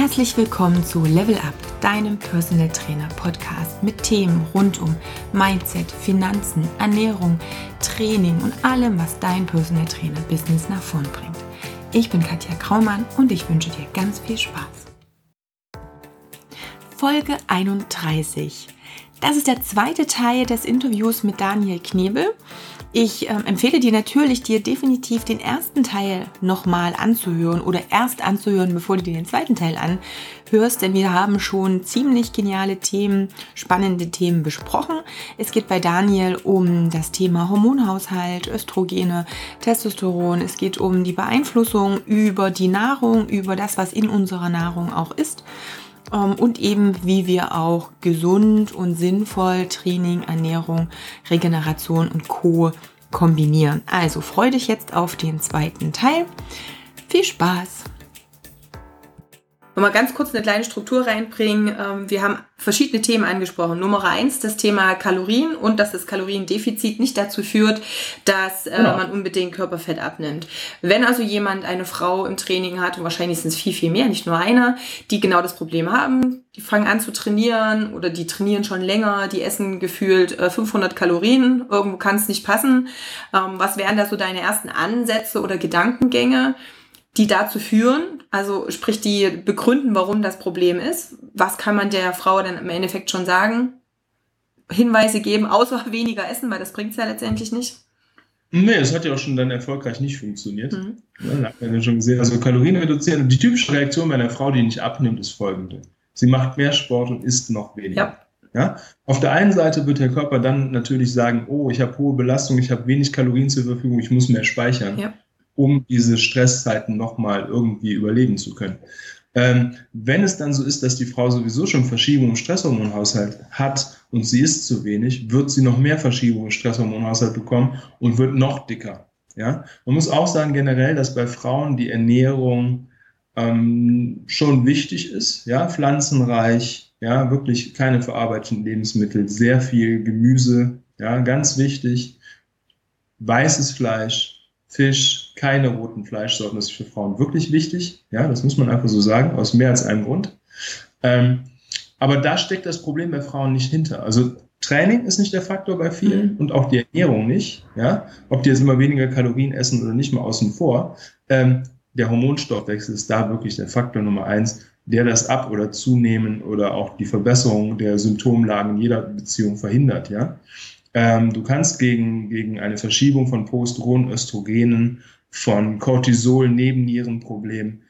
Herzlich willkommen zu Level Up, deinem Personal Trainer Podcast mit Themen rund um Mindset, Finanzen, Ernährung, Training und allem, was dein Personal Trainer Business nach vorn bringt. Ich bin Katja Kraumann und ich wünsche dir ganz viel Spaß. Folge 31. Das ist der zweite Teil des Interviews mit Daniel Knebel. Ich äh, empfehle dir natürlich, dir definitiv den ersten Teil nochmal anzuhören oder erst anzuhören, bevor du dir den zweiten Teil anhörst, denn wir haben schon ziemlich geniale Themen, spannende Themen besprochen. Es geht bei Daniel um das Thema Hormonhaushalt, Östrogene, Testosteron. Es geht um die Beeinflussung über die Nahrung, über das, was in unserer Nahrung auch ist ähm, und eben wie wir auch gesund und sinnvoll Training, Ernährung, Regeneration und Co kombinieren. Also freu dich jetzt auf den zweiten Teil. Viel Spaß! Nochmal ganz kurz eine kleine Struktur reinbringen. Ähm, wir haben verschiedene Themen angesprochen. Nummer eins, das Thema Kalorien und dass das Kaloriendefizit nicht dazu führt, dass äh, genau. man unbedingt Körperfett abnimmt. Wenn also jemand eine Frau im Training hat, und wahrscheinlich sind es viel, viel mehr, nicht nur einer, die genau das Problem haben, die fangen an zu trainieren oder die trainieren schon länger, die essen gefühlt 500 äh, Kalorien, irgendwo kann es nicht passen. Ähm, was wären da so deine ersten Ansätze oder Gedankengänge? Die dazu führen, also sprich die begründen, warum das Problem ist. Was kann man der Frau dann im Endeffekt schon sagen? Hinweise geben, außer weniger essen, weil das bringt es ja letztendlich nicht. Nee, es hat ja auch schon dann erfolgreich nicht funktioniert. Mhm. Ja, hat man ja schon gesehen. Also Kalorien reduzieren. Die typische Reaktion bei einer Frau, die nicht abnimmt, ist folgende. Sie macht mehr Sport und isst noch weniger. Ja. Ja? Auf der einen Seite wird der Körper dann natürlich sagen, oh, ich habe hohe Belastung, ich habe wenig Kalorien zur Verfügung, ich muss mehr speichern. Ja um diese Stresszeiten nochmal irgendwie überleben zu können. Ähm, wenn es dann so ist, dass die Frau sowieso schon Verschiebungen im Stresshormonhaushalt hat und sie isst zu wenig, wird sie noch mehr Verschiebungen im Stresshormonhaushalt bekommen und wird noch dicker. Ja? Man muss auch sagen generell, dass bei Frauen die Ernährung ähm, schon wichtig ist, ja, pflanzenreich, ja, wirklich keine verarbeiteten Lebensmittel, sehr viel Gemüse, ja, ganz wichtig, weißes Fleisch, Fisch, keine roten Fleischsorten. Das ist für Frauen wirklich wichtig. Ja, das muss man einfach so sagen, aus mehr als einem Grund. Ähm, aber da steckt das Problem bei Frauen nicht hinter. Also Training ist nicht der Faktor bei vielen mhm. und auch die Ernährung nicht. Ja, ob die jetzt immer weniger Kalorien essen oder nicht mal außen vor. Ähm, der Hormonstoffwechsel ist da wirklich der Faktor Nummer eins, der das Ab- oder Zunehmen oder auch die Verbesserung der Symptomlagen in jeder Beziehung verhindert. Ja, ähm, du kannst gegen, gegen eine Verschiebung von Progesteron, Östrogenen, von Cortisol, Nebennierenproblemen,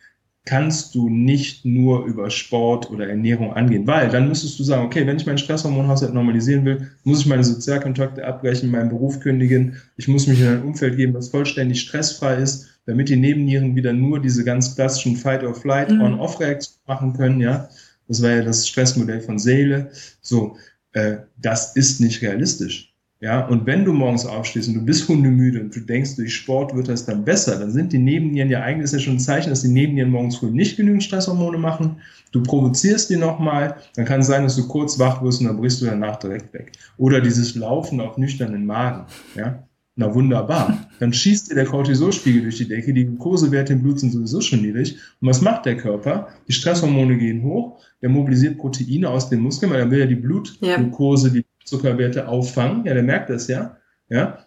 kannst du nicht nur über Sport oder Ernährung angehen, weil dann müsstest du sagen, okay, wenn ich meinen Stresshormonhaushalt normalisieren will, muss ich meine Sozialkontakte abbrechen, meinen Beruf kündigen, ich muss mich in ein Umfeld geben, das vollständig stressfrei ist, damit die Nebennieren wieder nur diese ganz klassischen Fight-or-Flight, mhm. On-Off-Reaktionen machen können, ja. Das war ja das Stressmodell von Seele. So, äh, das ist nicht realistisch. Ja, und wenn du morgens aufstehst und du bist hundemüde und du denkst, durch Sport wird das dann besser, dann sind die Nebennieren ja eigentlich ist ja schon ein Zeichen, dass die Nebennieren morgens früh nicht genügend Stresshormone machen. Du provozierst die nochmal, dann kann es sein, dass du kurz wach wirst und dann brichst du danach direkt weg. Oder dieses Laufen auf nüchternen Magen. Ja, na wunderbar. Dann schießt dir der Cortisolspiegel durch die Decke, die Glukosewerte im Blut sind sowieso schon niedrig. Und was macht der Körper? Die Stresshormone gehen hoch, der mobilisiert Proteine aus den Muskeln, weil er will ja die Blutglukose, ja. die Zuckerwerte auffangen. Ja, der merkt das ja. Ja.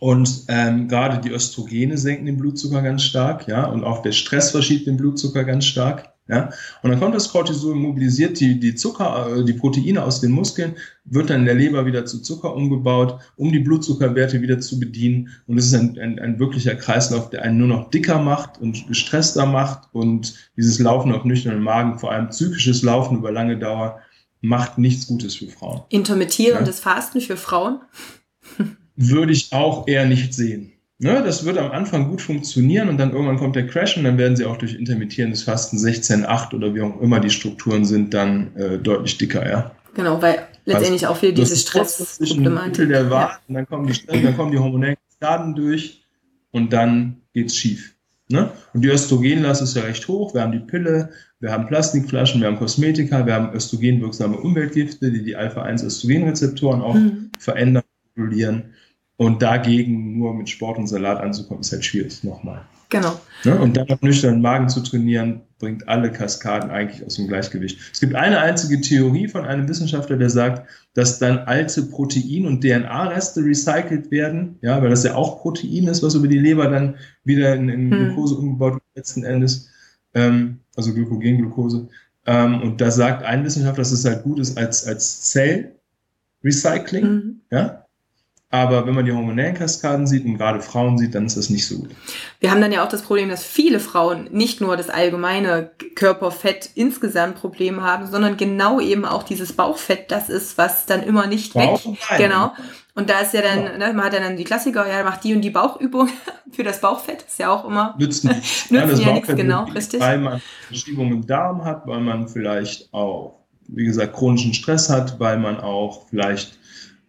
Und ähm, gerade die Östrogene senken den Blutzucker ganz stark, ja, und auch der Stress verschiebt den Blutzucker ganz stark, ja. Und dann kommt das Cortisol, mobilisiert die, die Zucker, äh, die Proteine aus den Muskeln, wird dann in der Leber wieder zu Zucker umgebaut, um die Blutzuckerwerte wieder zu bedienen. Und es ist ein, ein, ein wirklicher Kreislauf, der einen nur noch dicker macht und gestresster macht und dieses Laufen auf nüchternen Magen, vor allem psychisches Laufen über lange Dauer, macht nichts Gutes für Frauen. Intermittierendes ja? Fasten für Frauen? Würde ich auch eher nicht sehen. Ne, das wird am Anfang gut funktionieren und dann irgendwann kommt der Crash und dann werden sie auch durch intermittierendes Fasten 16, 8 oder wie auch immer die Strukturen sind, dann äh, deutlich dicker, ja. Genau, weil letztendlich also, auch wieder diese Stressproblematik. Der Wahrheit, ja. und dann kommen die, dann kommen die hormonellen Schaden durch und dann geht's schief. Ne? Und die Östrogenlast ist ja recht hoch. Wir haben die Pille, wir haben Plastikflaschen, wir haben Kosmetika, wir haben östrogenwirksame Umweltgifte, die die Alpha-1-Östrogenrezeptoren auch mhm. verändern, regulieren. Und dagegen nur mit Sport und Salat anzukommen, ist halt schwierig, nochmal. Genau. Ne? Und dann auf nüchternen Magen zu trainieren, bringt alle Kaskaden eigentlich aus dem Gleichgewicht. Es gibt eine einzige Theorie von einem Wissenschaftler, der sagt, dass dann alte Protein- und DNA-Reste recycelt werden, ja, weil das ja auch Protein ist, was über die Leber dann wieder in, in hm. Glucose umgebaut wird letzten Endes, ähm, also Glykogen, Glucose. Ähm, und da sagt ein Wissenschaftler, dass es halt gut ist als, als Zell-Recycling, mhm. ja, aber wenn man die hormonellen Kaskaden sieht und gerade Frauen sieht, dann ist das nicht so gut. Wir haben dann ja auch das Problem, dass viele Frauen nicht nur das allgemeine Körperfett insgesamt Problem haben, sondern genau eben auch dieses Bauchfett, das ist, was dann immer nicht Bauch weg. Genau. Und da ist ja dann, ja. Ne, man hat ja dann die Klassiker, ja, macht die und die Bauchübung für das Bauchfett, ist ja auch immer. Nützt nichts. Nützt ja, ja nichts, genau, richtig. Weil man Verschiebungen im Darm hat, weil man vielleicht auch, wie gesagt, chronischen Stress hat, weil man auch vielleicht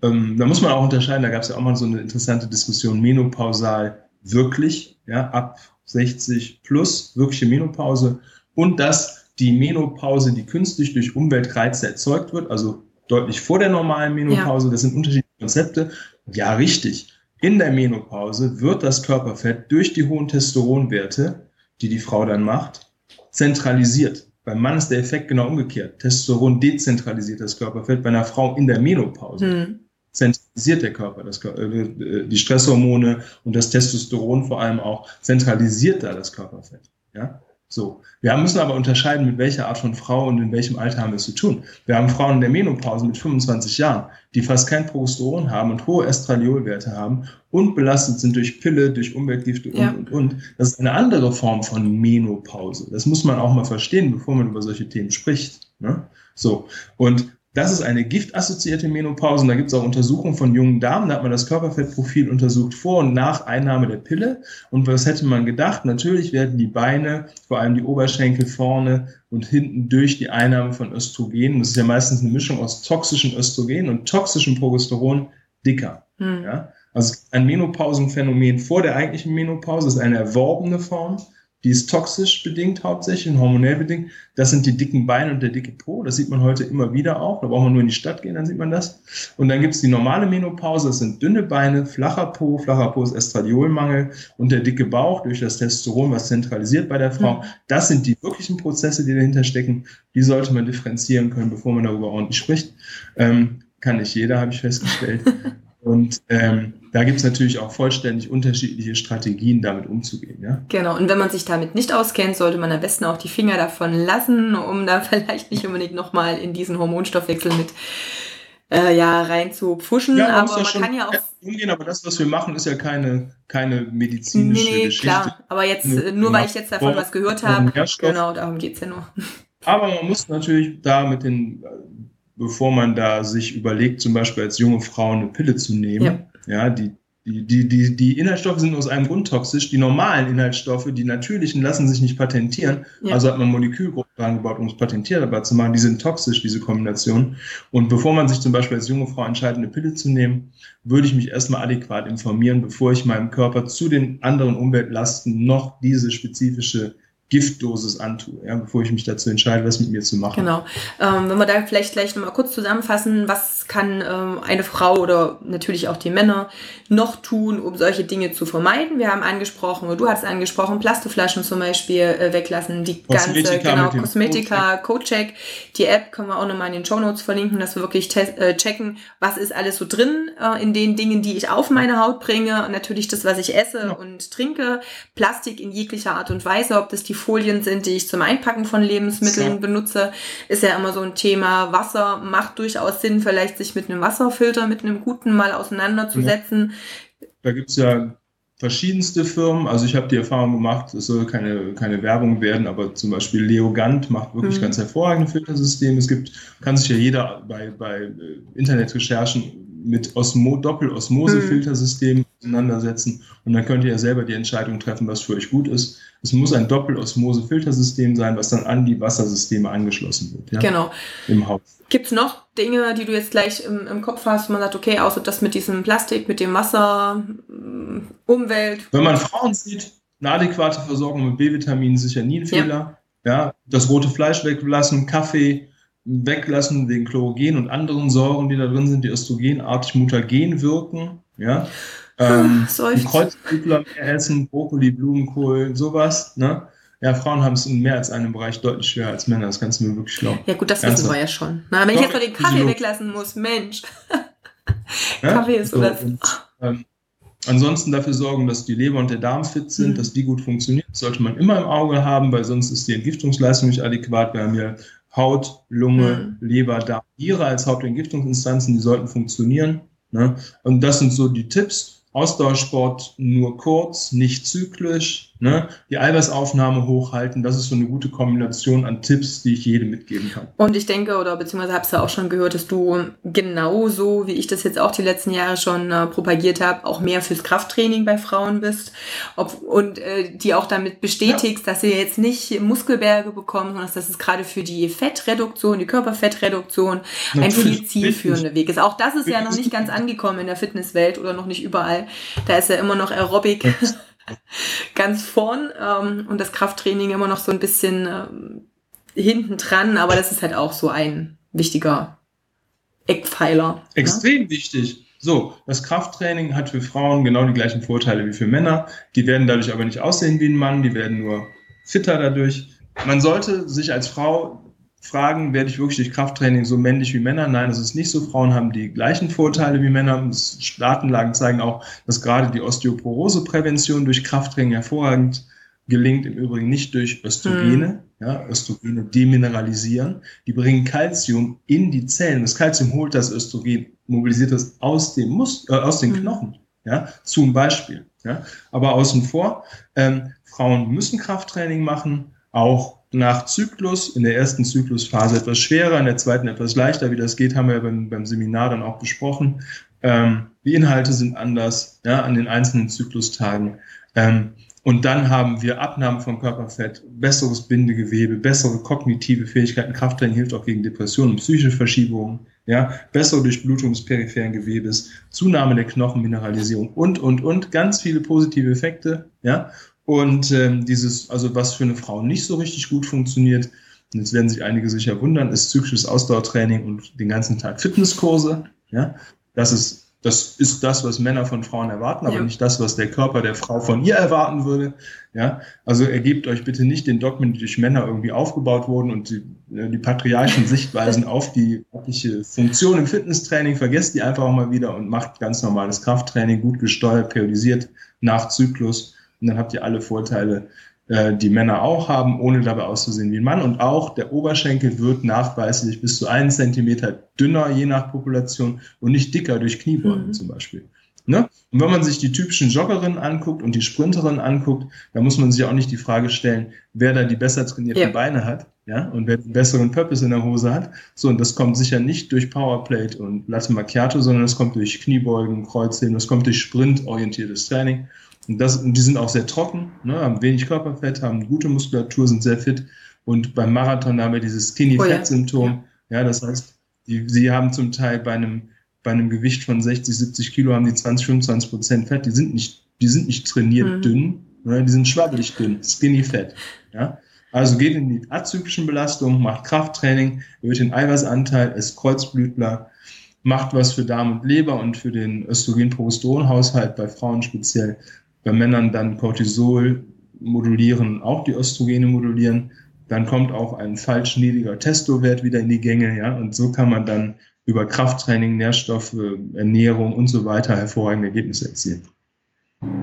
ähm, da muss man auch unterscheiden, da gab es ja auch mal so eine interessante Diskussion, menopausal wirklich, ja, ab 60 plus, wirkliche Menopause und dass die Menopause, die künstlich durch Umweltreize erzeugt wird, also deutlich vor der normalen Menopause, ja. das sind unterschiedliche Konzepte. Ja, richtig. In der Menopause wird das Körperfett durch die hohen Testosteronwerte, die die Frau dann macht, zentralisiert. Beim Mann ist der Effekt genau umgekehrt. Testosteron dezentralisiert das Körperfett, bei einer Frau in der Menopause. Hm zentralisiert der Körper das, äh, die Stresshormone und das Testosteron vor allem auch zentralisiert da das Körperfett. Ja, so. Wir müssen aber unterscheiden, mit welcher Art von Frau und in welchem Alter haben wir es zu tun. Wir haben Frauen in der Menopause mit 25 Jahren, die fast kein Progesteron haben und hohe Estradiolwerte haben und belastet sind durch Pille, durch Umweltgifte und, ja. und, und. Das ist eine andere Form von Menopause. Das muss man auch mal verstehen, bevor man über solche Themen spricht. Ne? So. Und das ist eine giftassoziierte Menopause. Und da gibt es auch Untersuchungen von jungen Damen. Da hat man das Körperfettprofil untersucht vor und nach Einnahme der Pille. Und was hätte man gedacht? Natürlich werden die Beine, vor allem die Oberschenkel vorne und hinten durch die Einnahme von Östrogen, das ist ja meistens eine Mischung aus toxischen Östrogen und toxischem Progesteron, dicker. Hm. Ja? Also ein Menopausenphänomen vor der eigentlichen Menopause ist eine erworbene Form die ist toxisch bedingt hauptsächlich und hormonell bedingt. Das sind die dicken Beine und der dicke Po. Das sieht man heute immer wieder auch. Da braucht man nur in die Stadt gehen, dann sieht man das. Und dann gibt es die normale Menopause. Das sind dünne Beine, flacher Po. Flacher Po ist Estradiolmangel und der dicke Bauch durch das Testosteron, was zentralisiert bei der Frau. Das sind die wirklichen Prozesse, die dahinter stecken. Die sollte man differenzieren können, bevor man darüber ordentlich spricht. Ähm, kann nicht jeder, habe ich festgestellt. Und ähm, da gibt es natürlich auch vollständig unterschiedliche Strategien, damit umzugehen. Ja? Genau, und wenn man sich damit nicht auskennt, sollte man am besten auch die Finger davon lassen, um da vielleicht nicht unbedingt nochmal in diesen Hormonstoffwechsel mit äh, ja, rein zu pfuschen. Ja, aber man kann ja auch. Umgehen, aber das, was wir machen, ist ja keine, keine medizinische nee, nee, Geschichte. klar. Aber jetzt, nur, nur weil ich jetzt davon was gehört habe, genau, darum geht es ja nur. Aber man muss natürlich da mit den bevor man da sich überlegt, zum Beispiel als junge Frau eine Pille zu nehmen. Ja, ja die, die, die, die, die Inhaltsstoffe sind aus einem Grund toxisch. Die normalen Inhaltsstoffe, die natürlichen, lassen sich nicht patentieren. Ja. Also hat man Molekülgruppen angebaut, um es patentierbar zu machen. Die sind toxisch, diese Kombination. Und bevor man sich zum Beispiel als junge Frau entscheidet, eine Pille zu nehmen, würde ich mich erstmal adäquat informieren, bevor ich meinem Körper zu den anderen Umweltlasten noch diese spezifische Giftdosis antue, ja, bevor ich mich dazu entscheide, was mit mir zu machen. Genau. Ähm, wenn wir da vielleicht gleich nochmal kurz zusammenfassen, was kann ähm, eine Frau oder natürlich auch die Männer noch tun, um solche Dinge zu vermeiden? Wir haben angesprochen, oder du hast angesprochen, Plastoflaschen zum Beispiel äh, weglassen, die ganze, genau, Kosmetika, Codecheck. Die App können wir auch nochmal in den Show Notes verlinken, dass wir wirklich äh, checken, was ist alles so drin äh, in den Dingen, die ich auf meine Haut bringe. Und natürlich das, was ich esse ja. und trinke. Plastik in jeglicher Art und Weise, ob das die Folien sind, die ich zum Einpacken von Lebensmitteln ja. benutze, ist ja immer so ein Thema. Wasser macht durchaus Sinn, vielleicht sich mit einem Wasserfilter, mit einem guten mal auseinanderzusetzen. Ja. Da gibt es ja verschiedenste Firmen. Also ich habe die Erfahrung gemacht, es soll keine, keine Werbung werden, aber zum Beispiel Leogant macht wirklich mhm. ganz hervorragende Filtersysteme. Es gibt, kann sich ja jeder bei, bei äh, Internetrecherchen mit Osmo Doppelosmose-Filtersystemen auseinandersetzen und dann könnt ihr ja selber die Entscheidung treffen, was für euch gut ist. Es muss ein Doppelosmose-Filtersystem sein, was dann an die Wassersysteme angeschlossen wird. Ja? Genau. Im Haus. Gibt es noch Dinge, die du jetzt gleich im, im Kopf hast, wo man sagt, okay, außer das mit diesem Plastik, mit dem Wasser, mm, Umwelt? Wenn man Frauen sieht, eine adäquate Versorgung mit B-Vitaminen sicher nie ein Fehler. Ja. ja. das rote Fleisch weglassen, Kaffee, weglassen wegen Chlorogen und anderen Säuren, die da drin sind, die östrogenartig mutagen wirken. Ja. Ähm, Kreuzblütler mehr essen, Brokkoli, Blumenkohl, sowas. Ne? Ja, Frauen haben es in mehr als einem Bereich deutlich schwerer als Männer, das kannst du mir wirklich glauben. Ja gut, das Ernsthaft. wissen wir ja schon. Na, wenn ich jetzt mal den Kaffee weglassen muss, Mensch. Ja? Kaffee ist so, das. Und, ähm, ansonsten dafür sorgen, dass die Leber und der Darm fit sind, mhm. dass die gut funktionieren. Das sollte man immer im Auge haben, weil sonst ist die Entgiftungsleistung nicht adäquat. Wir haben ja Haut, Lunge, mhm. Leber, Darm, Niere als Hauptentgiftungsinstanzen, die sollten funktionieren. Ne? Und das sind so die Tipps. Ausdauersport nur kurz, nicht zyklisch, Ne? Die Eiweißaufnahme hochhalten, das ist so eine gute Kombination an Tipps, die ich jedem mitgeben kann. Und ich denke, oder beziehungsweise habe es ja auch schon gehört, dass du genauso, wie ich das jetzt auch die letzten Jahre schon äh, propagiert habe, auch mehr fürs Krafttraining bei Frauen bist Ob, und äh, die auch damit bestätigst, ja. dass sie jetzt nicht Muskelberge bekommen, sondern dass es gerade für die Fettreduktion, die Körperfettreduktion Natürlich. ein viel zielführender Weg ist. Auch das ist ja noch nicht ganz angekommen in der Fitnesswelt oder noch nicht überall. Da ist ja immer noch Aerobic. Ganz vorn ähm, und das Krafttraining immer noch so ein bisschen ähm, hinten dran, aber das ist halt auch so ein wichtiger Eckpfeiler. Ne? Extrem ne? wichtig. So, das Krafttraining hat für Frauen genau die gleichen Vorteile wie für Männer. Die werden dadurch aber nicht aussehen wie ein Mann, die werden nur fitter dadurch. Man sollte sich als Frau fragen, werde ich wirklich durch Krafttraining so männlich wie Männer? Nein, das ist nicht so. Frauen haben die gleichen Vorteile wie Männer. Datenlagen zeigen auch, dass gerade die Osteoporoseprävention durch Krafttraining hervorragend gelingt. Im Übrigen nicht durch Östrogene. Mhm. Ja, Östrogene demineralisieren. Die bringen Kalzium in die Zellen. Das Kalzium holt das Östrogen, mobilisiert das aus, dem Mus äh, aus den mhm. Knochen. Ja, zum Beispiel. Ja, aber außen vor, ähm, Frauen müssen Krafttraining machen, auch nach Zyklus, in der ersten Zyklusphase etwas schwerer, in der zweiten etwas leichter. Wie das geht, haben wir beim, beim Seminar dann auch besprochen. Ähm, die Inhalte sind anders ja, an den einzelnen Zyklustagen. Ähm, und dann haben wir Abnahme von Körperfett, besseres Bindegewebe, bessere kognitive Fähigkeiten. Krafttraining hilft auch gegen Depressionen und psychische Verschiebungen, ja, bessere Durchblutung des peripheren Gewebes, Zunahme der Knochenmineralisierung und, und, und. Ganz viele positive Effekte, ja. Und ähm, dieses, also was für eine Frau nicht so richtig gut funktioniert, und jetzt werden sich einige sicher wundern, ist zyklisches Ausdauertraining und den ganzen Tag Fitnesskurse. Ja, das ist das ist das, was Männer von Frauen erwarten, aber ja. nicht das, was der Körper der Frau von ihr erwarten würde. Ja, also ergebt euch bitte nicht den Dogmen, die durch Männer irgendwie aufgebaut wurden und die, äh, die patriarchischen Sichtweisen auf die weibliche Funktion im Fitnesstraining. Vergesst die einfach auch mal wieder und macht ganz normales Krafttraining, gut gesteuert, periodisiert nach Zyklus und dann habt ihr alle Vorteile, äh, die Männer auch haben, ohne dabei auszusehen wie ein Mann. Und auch der Oberschenkel wird nachweislich bis zu einen Zentimeter dünner, je nach Population, und nicht dicker durch Kniebeugen mhm. zum Beispiel. Ne? Und wenn man sich die typischen Joggerinnen anguckt und die Sprinterinnen anguckt, dann muss man sich auch nicht die Frage stellen, wer da die besser trainierten ja. Beine hat, ja, und wer den besseren Purpose in der Hose hat. So, und das kommt sicher nicht durch Powerplate und Latte Macchiato, sondern das kommt durch Kniebeugen, Kreuzheben, das kommt durch sprintorientiertes Training. Und, das, und die sind auch sehr trocken, ne, haben wenig Körperfett, haben gute Muskulatur, sind sehr fit. Und beim Marathon haben wir dieses Skinny-Fat-Symptom. Oh ja. ja. das heißt, die, sie haben zum Teil bei einem, bei einem Gewicht von 60, 70 Kilo haben die 20, 25 Prozent Fett. Die sind nicht, die sind nicht trainiert mhm. dünn, sondern die sind schwabbelig dünn, Skinny Fat. Ja. Also geht in die azyklischen Belastungen, macht Krafttraining, erhöht den Eiweißanteil, ist Kreuzblütler, macht was für Darm und Leber und für den Östrogen-Progesteron-Haushalt bei Frauen speziell bei Männern dann Cortisol modulieren, auch die Östrogene modulieren. Dann kommt auch ein falsch niedriger Testowert wieder in die Gänge, ja, und so kann man dann über Krafttraining, Nährstoffe, Ernährung und so weiter hervorragende Ergebnisse erzielen.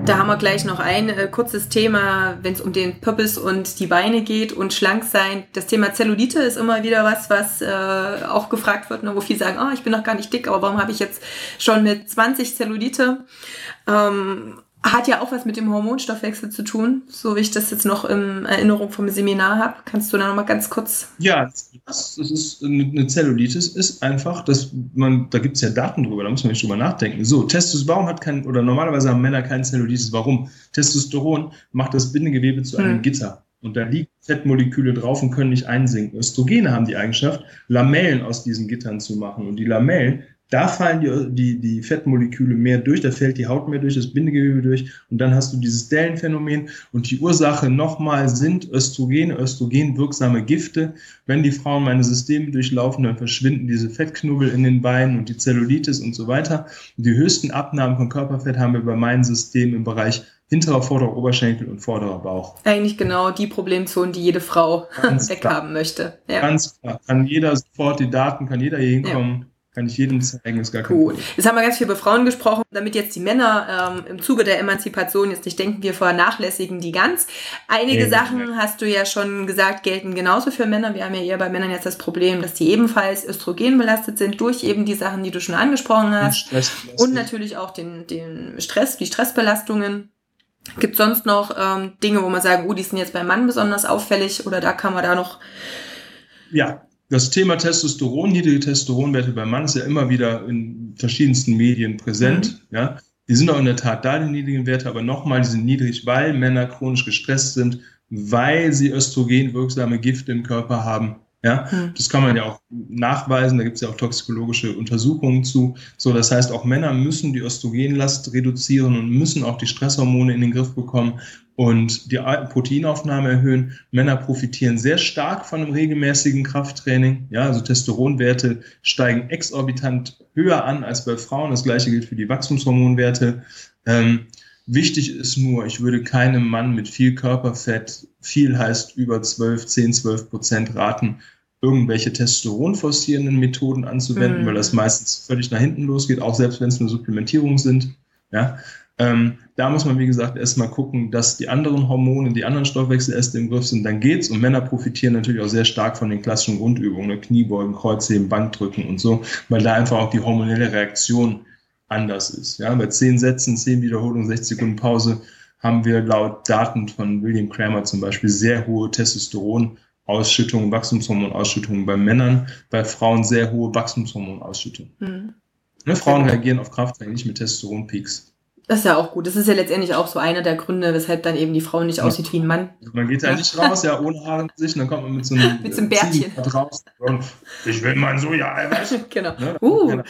Da haben wir gleich noch ein äh, kurzes Thema, wenn es um den Purpose und die Beine geht und schlank sein. Das Thema Zellulite ist immer wieder was, was äh, auch gefragt wird, ne, wo viele sagen, oh, ich bin noch gar nicht dick, aber warum habe ich jetzt schon mit 20 Zellulite? Ähm, hat ja auch was mit dem Hormonstoffwechsel zu tun, so wie ich das jetzt noch in Erinnerung vom Seminar habe. Kannst du da nochmal ganz kurz. Ja, das, das ist eine Zellulitis, ist einfach, dass man, da gibt es ja Daten drüber, da muss man nicht drüber nachdenken. So, Testosteron hat kein, oder normalerweise haben Männer kein Zellulitis. Warum? Testosteron macht das Bindegewebe zu einem hm. Gitter. Und da liegen Fettmoleküle drauf und können nicht einsinken. Östrogene haben die Eigenschaft, Lamellen aus diesen Gittern zu machen. Und die Lamellen Da fallen die, die, die Fettmoleküle mehr durch, da fällt die Haut mehr durch, das Bindegewebe durch und dann hast du dieses Dellenphänomen und die Ursache nochmal sind Östrogen, östrogenwirksame Gifte. Wenn die Frauen meine Systeme durchlaufen, dann verschwinden diese Fettknubbel in den Beinen und die Zellulitis und so weiter. Und die höchsten Abnahmen von Körperfett haben wir bei meinem System im Bereich hinterer, vorderer Oberschenkel und vorderer Bauch. Eigentlich genau die Problemzonen, die jede Frau weghaben möchte. Ja. Ganz klar. Kann jeder sofort die Daten, kann jeder hier hinkommen. Ja kann ich jedem zeigen, ist gar kein Gut. Jetzt haben wir ganz viel über Frauen gesprochen, damit jetzt die Männer ähm, im Zuge der Emanzipation jetzt nicht denken, wir vernachlässigen die ganz. Einige ja, Sachen ja. hast du ja schon gesagt, gelten genauso für Männer. Wir haben ja eher bei Männern jetzt das Problem, dass die ebenfalls östrogenbelastet sind durch eben die Sachen, die du schon angesprochen hast. Und natürlich auch den, den Stress, die Stressbelastungen. Gibt sonst noch ähm, Dinge, wo man sagen, oh, die sind jetzt beim Mann besonders auffällig oder da kann man da noch ja, das Thema Testosteron, niedrige Testosteronwerte beim Mann ist ja immer wieder in verschiedensten Medien präsent. Mhm. Ja, die sind auch in der Tat da, die niedrigen Werte, aber nochmal, die sind niedrig, weil Männer chronisch gestresst sind, weil sie östrogenwirksame Gifte im Körper haben ja, hm. das kann man ja auch nachweisen, da gibt es ja auch toxikologische Untersuchungen zu. So, das heißt, auch Männer müssen die Östrogenlast reduzieren und müssen auch die Stresshormone in den Griff bekommen und die Proteinaufnahme erhöhen. Männer profitieren sehr stark von einem regelmäßigen Krafttraining. Ja, also Testosteronwerte steigen exorbitant höher an als bei Frauen. Das gleiche gilt für die Wachstumshormonwerte. Ähm, Wichtig ist nur, ich würde keinem Mann mit viel Körperfett, viel heißt über 12, 10, 12 Prozent raten, irgendwelche Testosteron Methoden anzuwenden, mhm. weil das meistens völlig nach hinten losgeht, auch selbst wenn es nur Supplementierungen sind. Ja, ähm, da muss man, wie gesagt, erstmal gucken, dass die anderen Hormone, die anderen Stoffwechseläste im Griff sind, dann geht's. Und Männer profitieren natürlich auch sehr stark von den klassischen Grundübungen, ne? Kniebeugen, Kreuzheben, Bankdrücken und so, weil da einfach auch die hormonelle Reaktion anders ist. Ja, bei zehn Sätzen, zehn Wiederholungen, 60 Sekunden Pause haben wir laut Daten von William Kramer zum Beispiel sehr hohe Testosteronausschüttungen, Wachstumshormonausschüttungen bei Männern, bei Frauen sehr hohe Wachstumshormonausschüttungen. Mhm. Ne, Frauen reagieren auf Krafttraining nicht mit Testosteronpeaks. Das ist ja auch gut. Das ist ja letztendlich auch so einer der Gründe, weshalb dann eben die Frau nicht aussieht wie ein Mann. Man geht ja nicht raus, ja, ohne Haare Gesicht, und dann kommt man mit so einem, mit so einem Bärtchen raus. ich will mein Soja-Eiweiß. genau. Ne? Uh,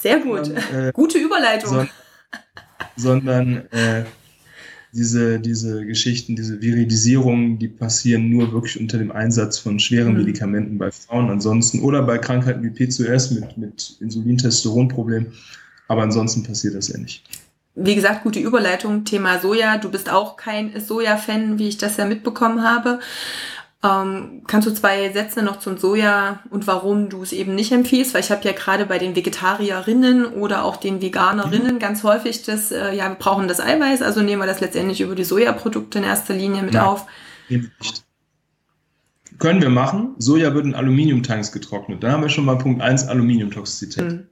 sehr gut. Dann, äh, Gute Überleitung. So, sondern äh, diese, diese Geschichten, diese Viridisierungen, die passieren nur wirklich unter dem Einsatz von schweren mhm. Medikamenten bei Frauen ansonsten oder bei Krankheiten wie PCOS mit, mit Insulin-Testosteron-Problem. Aber ansonsten passiert das ja nicht wie gesagt, gute Überleitung, Thema Soja. Du bist auch kein Soja-Fan, wie ich das ja mitbekommen habe. Ähm, kannst du zwei Sätze noch zum Soja und warum du es eben nicht empfiehlst? Weil ich habe ja gerade bei den Vegetarierinnen oder auch den Veganerinnen mhm. ganz häufig das, äh, ja, wir brauchen das Eiweiß, also nehmen wir das letztendlich über die Sojaprodukte in erster Linie mit Nein, auf. Können wir machen. Soja wird in Aluminiumtanks getrocknet. Dann haben wir schon mal Punkt 1 Aluminiumtoxizität. Mhm.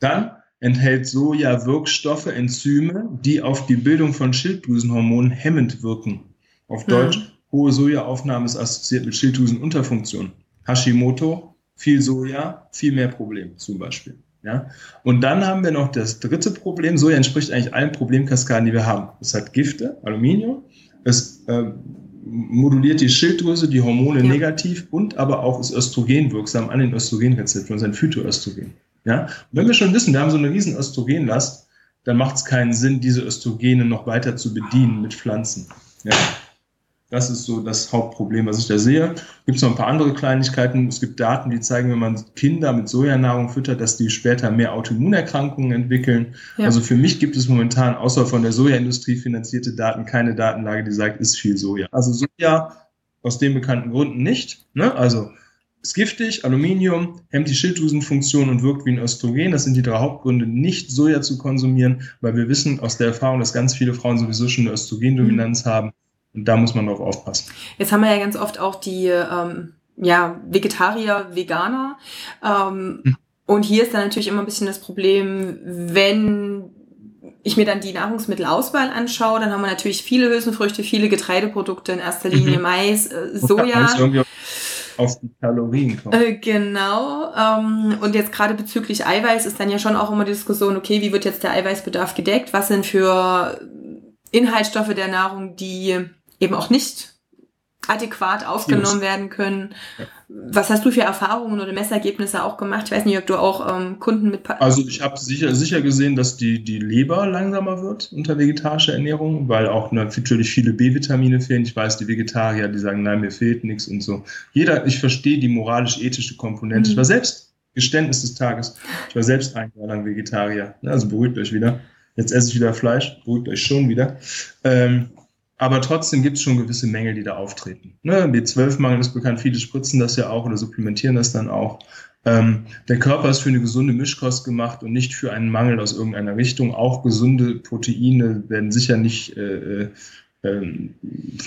Dann enthält Soja Wirkstoffe, Enzyme, die auf die Bildung von Schilddrüsenhormonen hemmend wirken. Auf mhm. Deutsch, hohe Sojaaufnahme ist assoziiert mit Schilddrüsenunterfunktion. Hashimoto, viel Soja, viel mehr Probleme zum Beispiel. Ja? Und dann haben wir noch das dritte Problem. Soja entspricht eigentlich allen Problemkaskaden, die wir haben. Es hat Gifte, Aluminium, es äh, moduliert die Schilddrüse, die Hormone ja. negativ und aber auch ist östrogenwirksam an den Östrogenrezeptoren, sein Phytoöstrogen. Ja? Und wenn wir schon wissen, wir haben so eine riesen Östrogenlast, dann macht es keinen Sinn, diese Östrogene noch weiter zu bedienen mit Pflanzen. Ja? Das ist so das Hauptproblem, was ich da sehe. Gibt es noch ein paar andere Kleinigkeiten. Es gibt Daten, die zeigen, wenn man Kinder mit Sojanahrung füttert, dass die später mehr Autoimmunerkrankungen entwickeln. Ja. Also für mich gibt es momentan außer von der Sojaindustrie finanzierte Daten keine Datenlage, die sagt, ist viel Soja. Also Soja aus den bekannten Gründen nicht. Ne? Also ist giftig, Aluminium, hemmt die Schilddrüsenfunktion und wirkt wie ein Östrogen. Das sind die drei Hauptgründe, nicht Soja zu konsumieren, weil wir wissen aus der Erfahrung, dass ganz viele Frauen sowieso schon eine Östrogendominanz mhm. haben. Und da muss man drauf aufpassen. Jetzt haben wir ja ganz oft auch die ähm, ja, Vegetarier, Veganer. Ähm, hm. Und hier ist dann natürlich immer ein bisschen das Problem, wenn ich mir dann die Nahrungsmittelauswahl anschaue, dann haben wir natürlich viele Hülsenfrüchte, viele Getreideprodukte, in erster Linie mhm. Mais, äh, Soja auf die Kalorien kommt. Äh, genau. Ähm, und jetzt gerade bezüglich Eiweiß ist dann ja schon auch immer die Diskussion, okay, wie wird jetzt der Eiweißbedarf gedeckt? Was sind für Inhaltsstoffe der Nahrung, die eben auch nicht adäquat aufgenommen werden können. Was hast du für Erfahrungen oder Messergebnisse auch gemacht? Ich weiß nicht, ob du auch ähm, Kunden mit. Also ich habe sicher, sicher gesehen, dass die, die Leber langsamer wird unter vegetarischer Ernährung, weil auch natürlich viele B-Vitamine fehlen. Ich weiß, die Vegetarier, die sagen, nein, mir fehlt nichts und so. Jeder, ich verstehe die moralisch-ethische Komponente. Mhm. Ich war selbst, Geständnis des Tages, ich war selbst ein Jahr lang Vegetarier. Also beruhigt euch wieder. Jetzt esse ich wieder Fleisch, beruhigt euch schon wieder. Ähm, aber trotzdem gibt es schon gewisse Mängel, die da auftreten. Ne? B12-Mangel ist bekannt, viele spritzen das ja auch oder supplementieren das dann auch. Ähm, der Körper ist für eine gesunde Mischkost gemacht und nicht für einen Mangel aus irgendeiner Richtung. Auch gesunde Proteine werden sicher nicht äh, äh,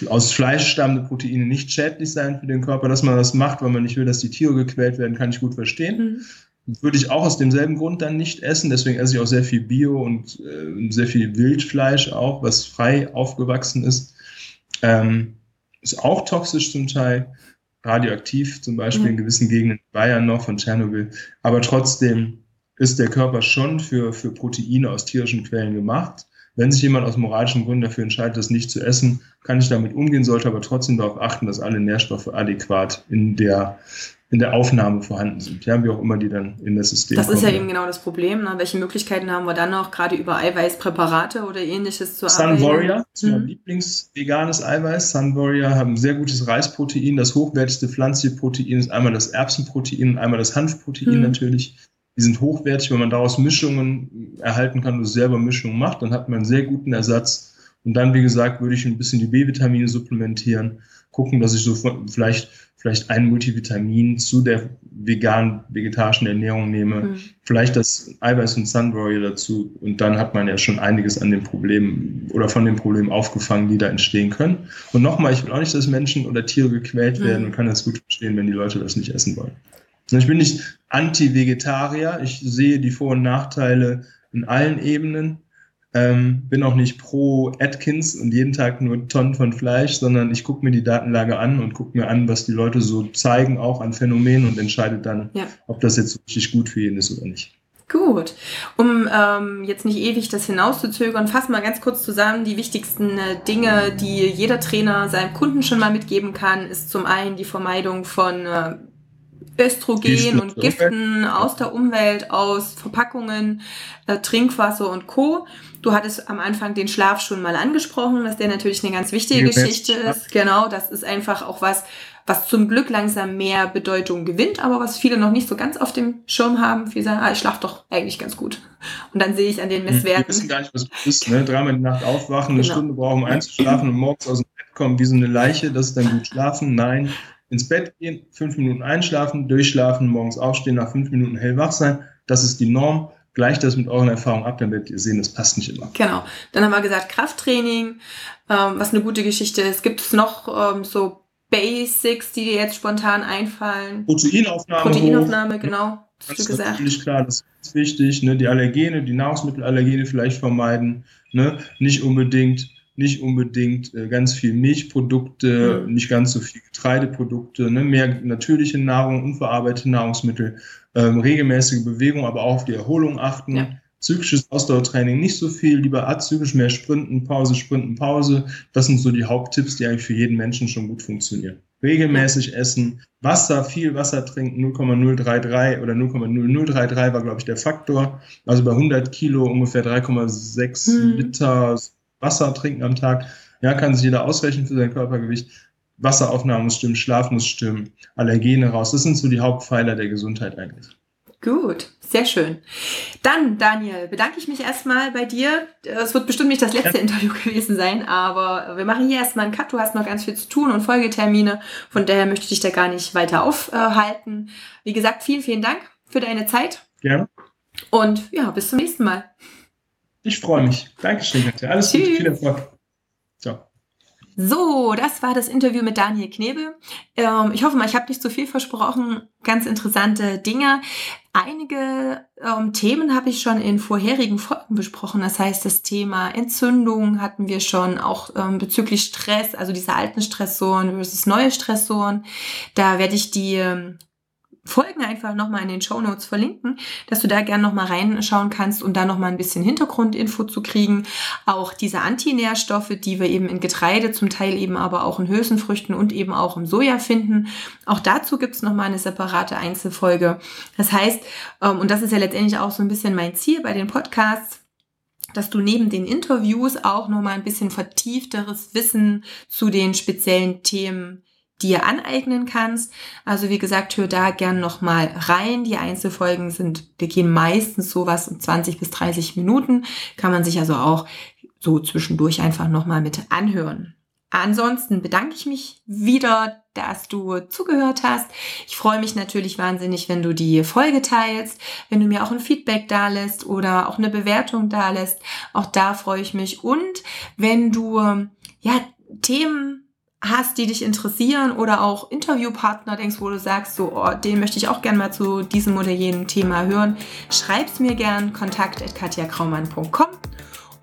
aus Fleisch stammende Proteine nicht schädlich sein für den Körper. Dass man das macht, weil man nicht will, dass die Tiere gequält werden, kann ich gut verstehen. Mhm. Würde ich auch aus demselben Grund dann nicht essen. Deswegen esse ich auch sehr viel Bio und äh, sehr viel Wildfleisch auch, was frei aufgewachsen ist. Ähm, ist auch toxisch zum Teil, radioaktiv zum Beispiel mhm. in gewissen Gegenden Bayern noch von Tschernobyl. Aber trotzdem ist der Körper schon für, für Proteine aus tierischen Quellen gemacht. Wenn sich jemand aus moralischen Gründen dafür entscheidet, das nicht zu essen, kann ich damit umgehen, sollte aber trotzdem darauf achten, dass alle Nährstoffe adäquat in der in der Aufnahme vorhanden sind. Ja, wie auch immer die dann in das System Das kommen. ist ja eben genau das Problem. Ne? Welche Möglichkeiten haben wir dann noch, gerade über Eiweißpräparate oder ähnliches zu Sun arbeiten? Sun Warrior, ist mein mhm. Lieblingsveganes Eiweiß. Sun Warrior haben sehr gutes Reisprotein. Das hochwertigste pflanzliche Protein ist einmal das Erbsenprotein und einmal das Hanfprotein mhm. natürlich. Die sind hochwertig, wenn man daraus Mischungen erhalten kann und selber Mischungen macht, dann hat man einen sehr guten Ersatz. Und dann, wie gesagt, würde ich ein bisschen die B-Vitamine supplementieren, gucken, dass ich so vielleicht vielleicht ein Multivitamin zu der vegan vegetarischen Ernährung nehme, mhm. vielleicht das Eiweiß und Sunbury dazu und dann hat man ja schon einiges an den Problemen oder von den Problemen aufgefangen, die da entstehen können. Und nochmal, ich will auch nicht, dass Menschen oder Tiere gequält mhm. werden und kann das gut verstehen, wenn die Leute das nicht essen wollen. Ich bin nicht Anti-Vegetarier, ich sehe die Vor- und Nachteile in allen Ebenen ähm, bin auch nicht pro Atkins und jeden Tag nur Tonnen von Fleisch, sondern ich gucke mir die Datenlage an und gucke mir an, was die Leute so zeigen, auch an Phänomenen und entscheide dann, ja. ob das jetzt richtig gut für ihn ist oder nicht. Gut. Um ähm, jetzt nicht ewig das hinauszuzögern, fassen wir ganz kurz zusammen. Die wichtigsten äh, Dinge, die jeder Trainer seinem Kunden schon mal mitgeben kann, ist zum einen die Vermeidung von äh, Östrogen und Giften aus der Umwelt, aus Verpackungen, äh, Trinkwasser und Co. Du hattest am Anfang den Schlaf schon mal angesprochen, dass der natürlich eine ganz wichtige Geschichte ist. Genau, das ist einfach auch was, was zum Glück langsam mehr Bedeutung gewinnt, aber was viele noch nicht so ganz auf dem Schirm haben. Viele sagen, ah, ich schlafe doch eigentlich ganz gut. Und dann sehe ich an den hm, Messwerten. Wir wissen gar nicht, was du bist. Ne? Dreimal die Nacht aufwachen, eine genau. Stunde brauchen, um einzuschlafen und morgens aus dem Bett kommen wie so eine Leiche. Das ist dann gut schlafen. Nein, ins Bett gehen, fünf Minuten einschlafen, durchschlafen, morgens aufstehen, nach fünf Minuten hellwach sein. Das ist die Norm. Gleicht das mit euren Erfahrungen ab, dann werdet ihr sehen, das passt nicht immer. Genau. Dann haben wir gesagt Krafttraining, ähm, was eine gute Geschichte ist. Gibt es noch ähm, so Basics, die dir jetzt spontan einfallen? Proteinaufnahme. Proteinaufnahme, hoch. genau. Das ist gesagt. natürlich klar, das ist wichtig. Ne? Die Allergene, die Nahrungsmittelallergene vielleicht vermeiden. Ne? Nicht unbedingt nicht unbedingt äh, ganz viel Milchprodukte, mhm. nicht ganz so viel Getreideprodukte, ne, mehr natürliche Nahrung, unverarbeitete Nahrungsmittel, ähm, regelmäßige Bewegung, aber auch auf die Erholung achten. Ja. Zyklisches Ausdauertraining nicht so viel, lieber azyklisch mehr Sprinten, Pause, Sprinten, Pause. Das sind so die Haupttipps, die eigentlich für jeden Menschen schon gut funktionieren. Regelmäßig essen, Wasser, viel Wasser trinken, 0,033 oder 0,0033 war, glaube ich, der Faktor. Also bei 100 Kilo ungefähr 3,6 hm. Liter Wasser trinken am Tag. Ja, kann sich jeder ausrechnen für sein Körpergewicht. Wasseraufnahme muss stimmen, Schlaf muss stimmen, Allergene raus. Das sind so die Hauptpfeiler der Gesundheit eigentlich. Gut, sehr schön. Dann, Daniel, bedanke ich mich erstmal bei dir. Es wird bestimmt nicht das letzte ja. Interview gewesen sein, aber wir machen hier erstmal einen Cut. Du hast noch ganz viel zu tun und Folgetermine. Von daher möchte ich dich da gar nicht weiter aufhalten. Wie gesagt, vielen, vielen Dank für deine Zeit. Gerne. Und ja, bis zum nächsten Mal. Ich freue mich. Dankeschön, Katja. Alles Tschüss. Gute, viel Erfolg. Ciao. So, das war das Interview mit Daniel Knebel. Ähm, ich hoffe mal, ich habe nicht zu viel versprochen. Ganz interessante Dinge. Einige ähm, Themen habe ich schon in vorherigen Folgen besprochen. Das heißt, das Thema Entzündung hatten wir schon, auch ähm, bezüglich Stress, also diese alten Stressoren versus neue Stressoren. Da werde ich die ähm, Folgen einfach nochmal in den Show Notes verlinken, dass du da gerne nochmal reinschauen kannst und da nochmal ein bisschen Hintergrundinfo zu kriegen. Auch diese Antinährstoffe, die wir eben in Getreide, zum Teil eben aber auch in Hülsenfrüchten und eben auch im Soja finden. Auch dazu gibt's nochmal eine separate Einzelfolge. Das heißt, ähm, und das ist ja letztendlich auch so ein bisschen mein Ziel bei den Podcasts, dass du neben den Interviews auch nochmal ein bisschen vertiefteres Wissen zu den speziellen Themen dir aneignen kannst. Also wie gesagt, hör da gern nochmal rein. Die Einzelfolgen sind, die gehen meistens sowas um 20 bis 30 Minuten. Kann man sich also auch so zwischendurch einfach nochmal mit anhören. Ansonsten bedanke ich mich wieder, dass du zugehört hast. Ich freue mich natürlich wahnsinnig, wenn du die Folge teilst, wenn du mir auch ein Feedback da lässt oder auch eine Bewertung da lässt. Auch da freue ich mich. Und wenn du ja Themen hast, die dich interessieren oder auch Interviewpartner denkst, wo du sagst, so, oh, den möchte ich auch gerne mal zu diesem oder jenem Thema hören, schreib's mir gern, kontakt.katjakraumann.com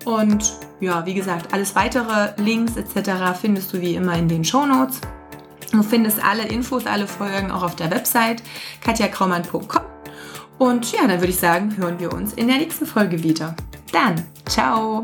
und ja, wie gesagt, alles weitere Links etc. findest du wie immer in den Show Notes. Du findest alle Infos, alle Folgen auch auf der Website katjakraumann.com. Und ja, dann würde ich sagen, hören wir uns in der nächsten Folge wieder. Dann, ciao!